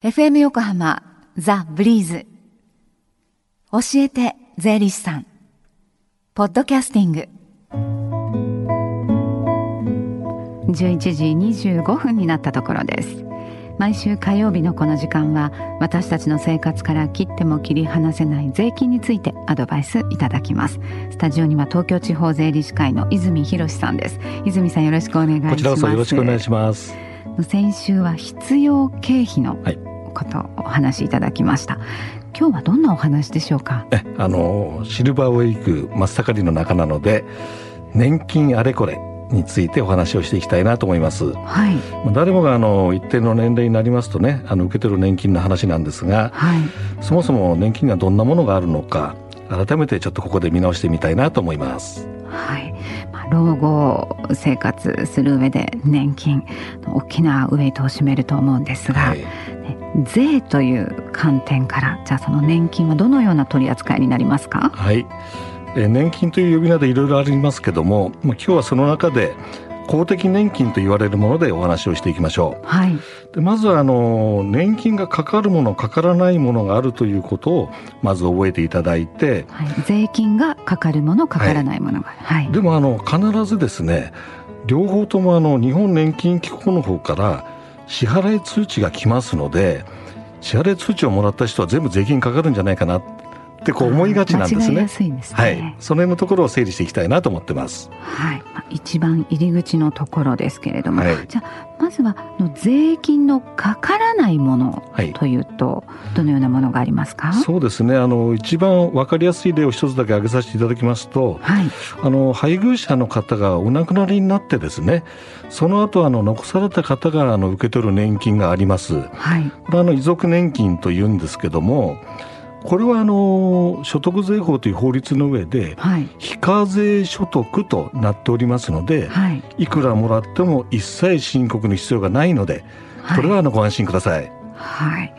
FM 横浜ザ・ブリーズ。教えて税理士さん。ポッドキャスティング。11時25分になったところです。毎週火曜日のこの時間は私たちの生活から切っても切り離せない税金についてアドバイスいただきます。スタジオには東京地方税理士会の泉博さんです。泉さんよろしくお願いします。こちらこそよろしくお願いします。先週は必要経費のことをお話しいただきました、はい、今日はどんなお話でしょうか？えあのシルバーウェイク真っ盛りの中なので年金あれこれについてお話をしていきたいなと思います。はい、誰もがあの一定の年齢になりますとね、あの受け取る年金の話なんですが、はい、そもそも年金がどんなものがあるのか、改めてちょっとここで見直してみたいなと思います。はい、まあ、老後生活する上で年金大きなウエイトを占めると思うんですが、はい、税という観点からじゃあその年金はどのような取り扱いになりますか？はい。年金という呼び名でいろいろありますけども、まあ、今日はその中で公的年金と言われるものでお話をしていきましょう。はい、でまずはあの年金がかかるものかからないものがあるということをまず覚えていただいて、はい、税金がかかるものかからないものが、はい、でもあの必ずですね両方ともあの日本年金機構の方から支払い通知が来ますので支払い通知をもらった人は全部税金かかるんじゃないかなってこう思いがちなんですね。すねはい、その辺のところを整理していきたいなと思ってます。はい、一番入り口のところですけれども、はい、じゃあまずはの税金のかからないものというと、どのようなものがありますか？そうですね。あの一番わかりやすい例を一つだけ挙げさせていただきますと、はい、あの配偶者の方がお亡くなりになってですね、その後あの残された方があの受け取る年金があります。はい、これはあの遺族年金というんですけども。これはあの所得税法という法律の上で、非課税所得となっておりますので、はい、いくらもらっても一切申告の必要がないので、これはあのご安心ください。はい、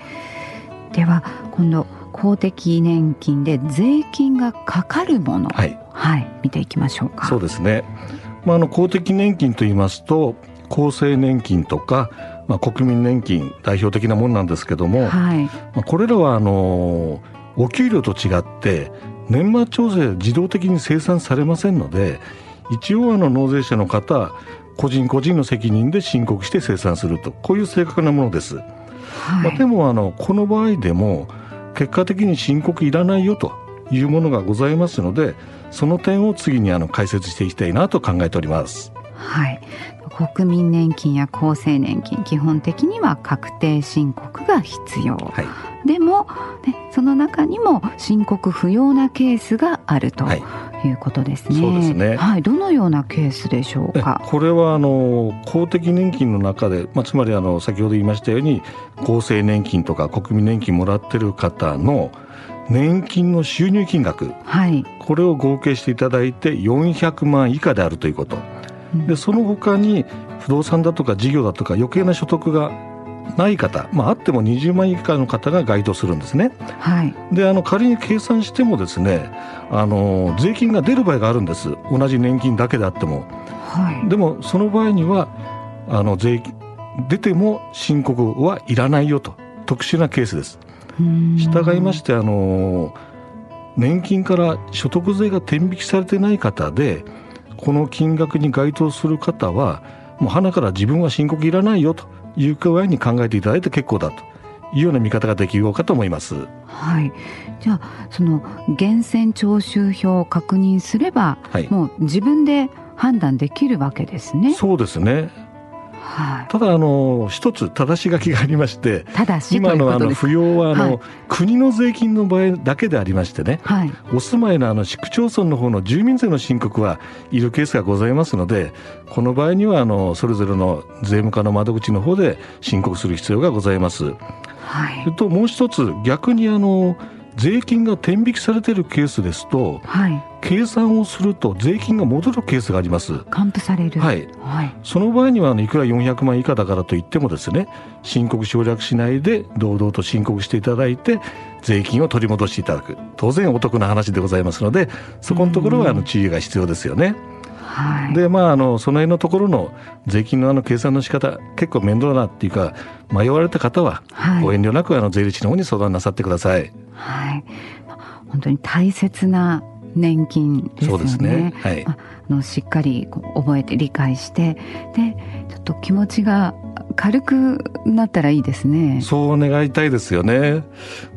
では今度公的年金で税金がかかるもの、はい、はい、見ていきましょうか。そうですね。まああの公的年金と言いますと厚生年金とかまあ、国民年金代表的なものなんですけども、はい、まあ、これらはあのお給料と違って年末調整自動的に生産されませんので一応あの納税者の方個人個人の責任で申告して生産するとこういう正確なものです。はい、まあ、でもあのこの場合でも結果的に申告いらないよというものがございますのでその点を次にあの解説していきたいなと考えております。はい、国民年金や厚生年金基本的には確定申告が必要、はい、でも、ね、その中にも申告不要なケースがあると。いうことですね。そうですね。はい、どのようなケースでしょうか？これはあの公的年金の中で、まあつまりあの先ほど言いましたように厚生年金とか国民年金もらってる方の年金の収入金額、はい、これを合計していただいて400万以下であるということ。でその他に不動産だとか事業だとか余計な所得がない方、まあ、あっても20万以下の方が該当するんですね。はい、であの仮に計算してもですねあの税金が出る場合があるんです同じ年金だけであっても。はい、でもその場合にはあの税金出ても申告はいらないよと特殊なケースです。従いましてあの年金から所得税が転引きされてない方でこの金額に該当する方はもう鼻から自分は申告いらないよという具合に考えていただいて結構だというような見方ができようかと思います。はい。じゃあその源泉徴収表を確認すれば、はい、もう自分で判断できるわけですね。そうですね。はい、ただあの一つ正し書きがありまして今のあの扶養はあの、はい、国の税金の場合だけでありましてね、はい、お住まいのあの市区町村の方の住民税の申告はいるケースがございますのでこの場合にはあのそれぞれの税務課の窓口の方で申告する必要がございます。はい、それともう一つ逆にあの税金が転引きされているケースですと、はい、計算をすると税金が戻るケースがあります。還付される。はい。はい、その場合にはいくら400万以下だからといってもですね、申告省略しないで堂々と申告していただいて税金を取り戻していただく。当然お得な話でございますので、そこのところはあの注意が必要ですよね。はい、でまああのその辺のところの税金のあの計算の仕方結構面倒なっていうか迷われた方は、ご遠慮なくあの税理士の方に相談なさってください。はい、本当に大切な年金ですよね。そうですね。はい。あのしっかり覚えて理解してでちょっと気持ちが軽くなったらいいですね。そう願いたいですよね。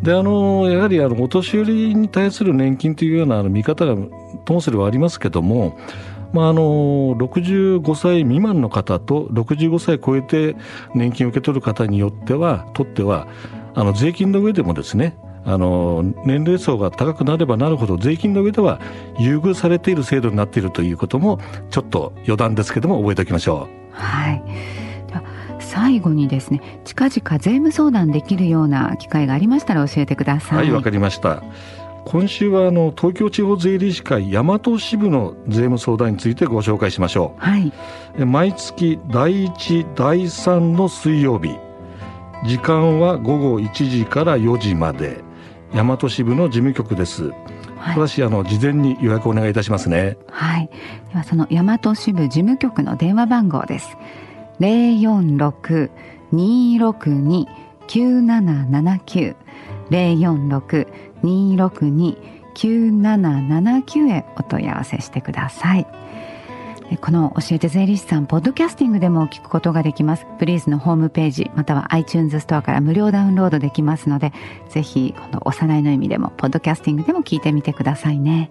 で、あの、やはりあの、お年寄りに対する年金というようなあの見方がともすればありますけども、まあ、あの、65歳未満の方と65歳超えて年金を受け取る方によっては、とっては、あの、税金の上でもですね、あの年齢層が高くなればなるほど税金の上では優遇されている制度になっているということもちょっと余談ですけども覚えておきましょう。はい。最後にですね近々税務相談できるような機会がありましたら教えてください。はいわかりました今週はあの東京地方税理士会大和支部の税務相談についてご紹介しましょう、はい、毎月第1第3の水曜日。時間は午後1時から4時まで。大和支部の事務局です、はい、ただしあの事前に予約お願いいたしますね。はい。ではその大和支部事務局の電話番号です。046-262-9779 046-262-9779へお問い合わせしてください。この教えて税理士さん、ポッドキャスティングでも聞くことができます。プリーズのホームページ、または iTunes ストアから無料ダウンロードできますので、ぜひ、この幼いの意味でも、ポッドキャスティングでも聞いてみてくださいね。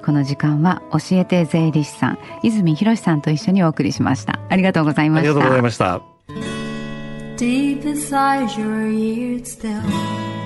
この時間は教えて税理士さん泉博さんと一緒にお送りしましたありがとうございましたありがとうございました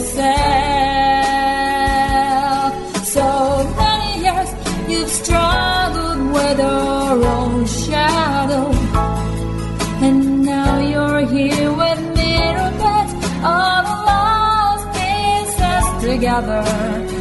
Yourself. So many years you've struggled with your own shadow, and now you're here with mirror bits of lost pieces together.